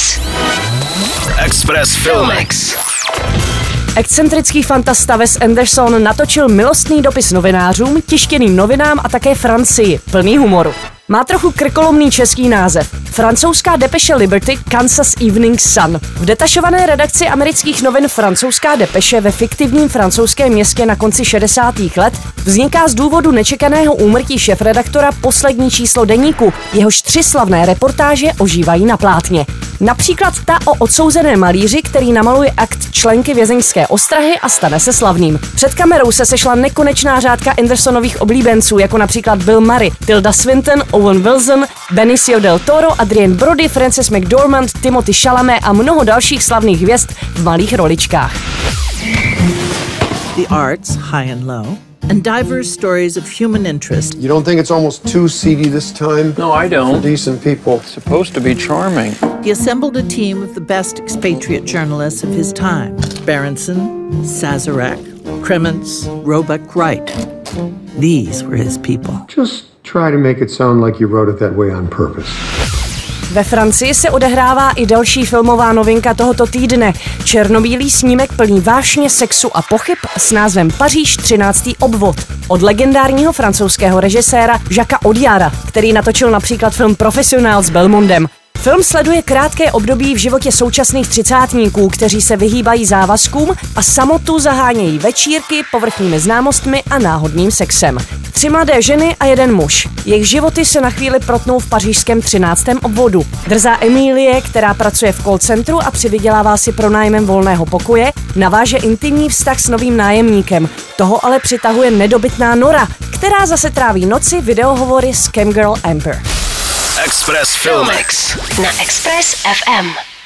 Express. Express Filmex. Excentrický fantasta Wes Anderson natočil milostný dopis novinářům, tištěným novinám a také Francii, plný humoru. Má trochu krkolomný český název. Francouzská depeše Liberty Kansas Evening Sun. V detašované redakci amerických novin Francouzská depeše ve fiktivním francouzském městě na konci 60. let vzniká z důvodu nečekaného úmrtí šefredaktora poslední číslo deníku, jehož tři slavné reportáže ožívají na plátně. Například ta o odsouzené malíři, který namaluje akt členky vězeňské ostrahy a stane se slavným. Před kamerou se sešla nekonečná řádka Andersonových oblíbenců, jako například Bill Murray, Tilda Swinton, Owen Wilson, Benicio del Toro, Adrian Brody, Frances McDormand, Timothy Chalamet a mnoho dalších slavných hvězd v malých roličkách. The arts, high and low, and diverse stories of human interest. You don't think it's almost too seedy this time? No, I For don't. decent people. It's supposed to be charming. He assembled a team of the best expatriate journalists of his time Berenson, Sazerac, Kremens, Roebuck Wright. These were his people. Just try to make it sound like you wrote it that way on purpose. Ve Francii se odehrává i další filmová novinka tohoto týdne. Černobílý snímek plný vášně, sexu a pochyb s názvem Paříž 13. obvod. Od legendárního francouzského režiséra Jacques Odiara, který natočil například film Profesionál s Belmondem. Film sleduje krátké období v životě současných třicátníků, kteří se vyhýbají závazkům a samotu zahánějí večírky, povrchními známostmi a náhodným sexem. Tři mladé ženy a jeden muž. Jejich životy se na chvíli protnou v pařížském 13. obvodu. Drzá Emílie, která pracuje v call centru a přivydělává si pronájmem volného pokoje, naváže intimní vztah s novým nájemníkem. Toho ale přitahuje nedobytná Nora, která zase tráví noci videohovory s Camgirl Amber. Express Filmex. Na Express FM.